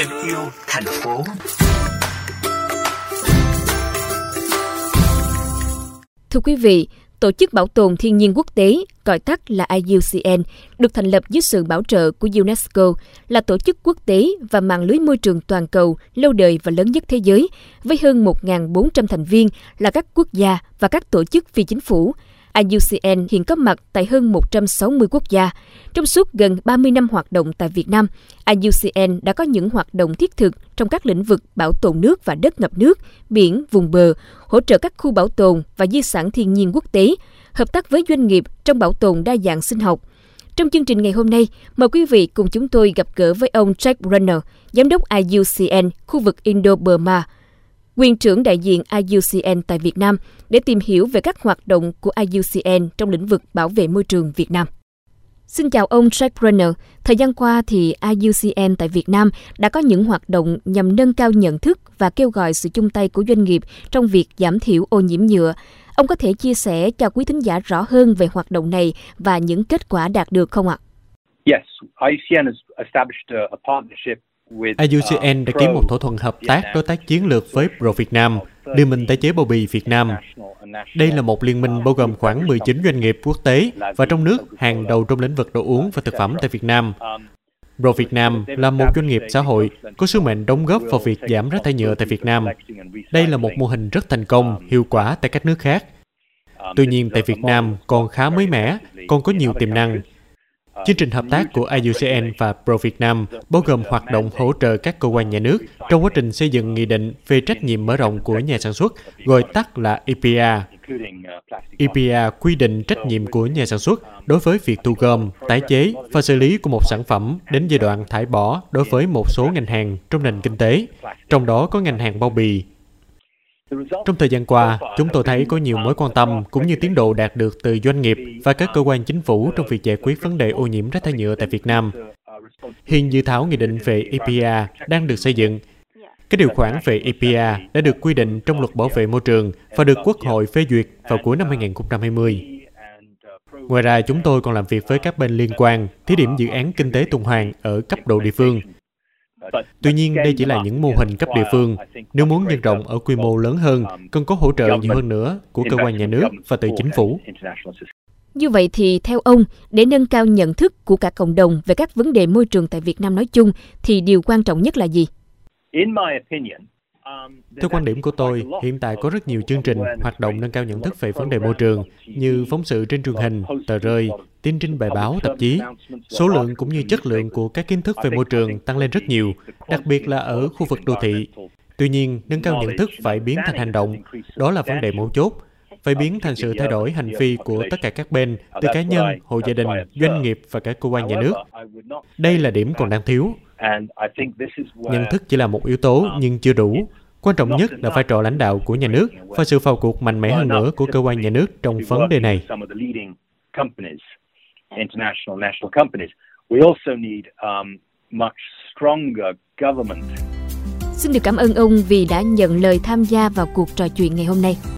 thêm yêu thành phố. Thưa quý vị, Tổ chức Bảo tồn Thiên nhiên Quốc tế, gọi tắt là IUCN, được thành lập dưới sự bảo trợ của UNESCO, là tổ chức quốc tế và mạng lưới môi trường toàn cầu lâu đời và lớn nhất thế giới, với hơn 1.400 thành viên là các quốc gia và các tổ chức phi chính phủ, IUCN hiện có mặt tại hơn 160 quốc gia. Trong suốt gần 30 năm hoạt động tại Việt Nam, IUCN đã có những hoạt động thiết thực trong các lĩnh vực bảo tồn nước và đất ngập nước, biển, vùng bờ, hỗ trợ các khu bảo tồn và di sản thiên nhiên quốc tế, hợp tác với doanh nghiệp trong bảo tồn đa dạng sinh học. Trong chương trình ngày hôm nay, mời quý vị cùng chúng tôi gặp gỡ với ông Jack Runner, giám đốc IUCN khu vực Indo-Burma, quyền trưởng đại diện IUCN tại Việt Nam để tìm hiểu về các hoạt động của IUCN trong lĩnh vực bảo vệ môi trường Việt Nam. Xin chào ông Jack Brenner. Thời gian qua thì IUCN tại Việt Nam đã có những hoạt động nhằm nâng cao nhận thức và kêu gọi sự chung tay của doanh nghiệp trong việc giảm thiểu ô nhiễm nhựa. Ông có thể chia sẻ cho quý thính giả rõ hơn về hoạt động này và những kết quả đạt được không ạ? Yes, IUCN has established a partnership IUCN đã ký một thỏa thuận hợp tác đối tác chiến lược với Pro Việt Nam, Liên minh tái chế bao bì Việt Nam. Đây là một liên minh bao gồm khoảng 19 doanh nghiệp quốc tế và trong nước hàng đầu trong lĩnh vực đồ uống và thực phẩm tại Việt Nam. Pro Việt Nam là một doanh nghiệp xã hội có sứ mệnh đóng góp vào việc giảm rác thải nhựa tại Việt Nam. Đây là một mô hình rất thành công, hiệu quả tại các nước khác. Tuy nhiên, tại Việt Nam còn khá mới mẻ, còn có nhiều tiềm năng, Chương trình hợp tác của IUCN và Pro Việt Nam bao gồm hoạt động hỗ trợ các cơ quan nhà nước trong quá trình xây dựng nghị định về trách nhiệm mở rộng của nhà sản xuất, gọi tắt là EPA. EPA quy định trách nhiệm của nhà sản xuất đối với việc thu gom, tái chế và xử lý của một sản phẩm đến giai đoạn thải bỏ đối với một số ngành hàng trong nền kinh tế, trong đó có ngành hàng bao bì, trong thời gian qua, chúng tôi thấy có nhiều mối quan tâm cũng như tiến độ đạt được từ doanh nghiệp và các cơ quan chính phủ trong việc giải quyết vấn đề ô nhiễm rác thải nhựa tại Việt Nam. Hiện dự thảo nghị định về EPA đang được xây dựng. Các điều khoản về EPA đã được quy định trong luật bảo vệ môi trường và được Quốc hội phê duyệt vào cuối năm 2020. Ngoài ra, chúng tôi còn làm việc với các bên liên quan, thí điểm dự án kinh tế tuần hoàn ở cấp độ địa phương Tuy nhiên, đây chỉ là những mô hình cấp địa phương. Nếu muốn nhân rộng ở quy mô lớn hơn, cần có hỗ trợ nhiều hơn nữa của cơ quan nhà nước và từ chính phủ. Như vậy thì theo ông, để nâng cao nhận thức của cả cộng đồng về các vấn đề môi trường tại Việt Nam nói chung, thì điều quan trọng nhất là gì? Theo quan điểm của tôi, hiện tại có rất nhiều chương trình, hoạt động nâng cao nhận thức về vấn đề môi trường như phóng sự trên truyền hình, tờ rơi, tin trên bài báo, tạp chí. Số lượng cũng như chất lượng của các kiến thức về môi trường tăng lên rất nhiều, đặc biệt là ở khu vực đô thị. Tuy nhiên, nâng cao nhận thức phải biến thành hành động. Đó là vấn đề mấu chốt phải biến thành sự thay đổi hành vi của tất cả các bên, từ cá nhân, hộ gia đình, doanh nghiệp và các cơ quan nhà nước. Đây là điểm còn đang thiếu. Nhận thức chỉ là một yếu tố nhưng chưa đủ. Quan trọng nhất là vai trò lãnh đạo của nhà nước và sự vào cuộc mạnh mẽ hơn nữa của cơ quan nhà nước trong vấn đề này. Xin được cảm ơn ông vì đã nhận lời tham gia vào cuộc trò chuyện ngày hôm nay.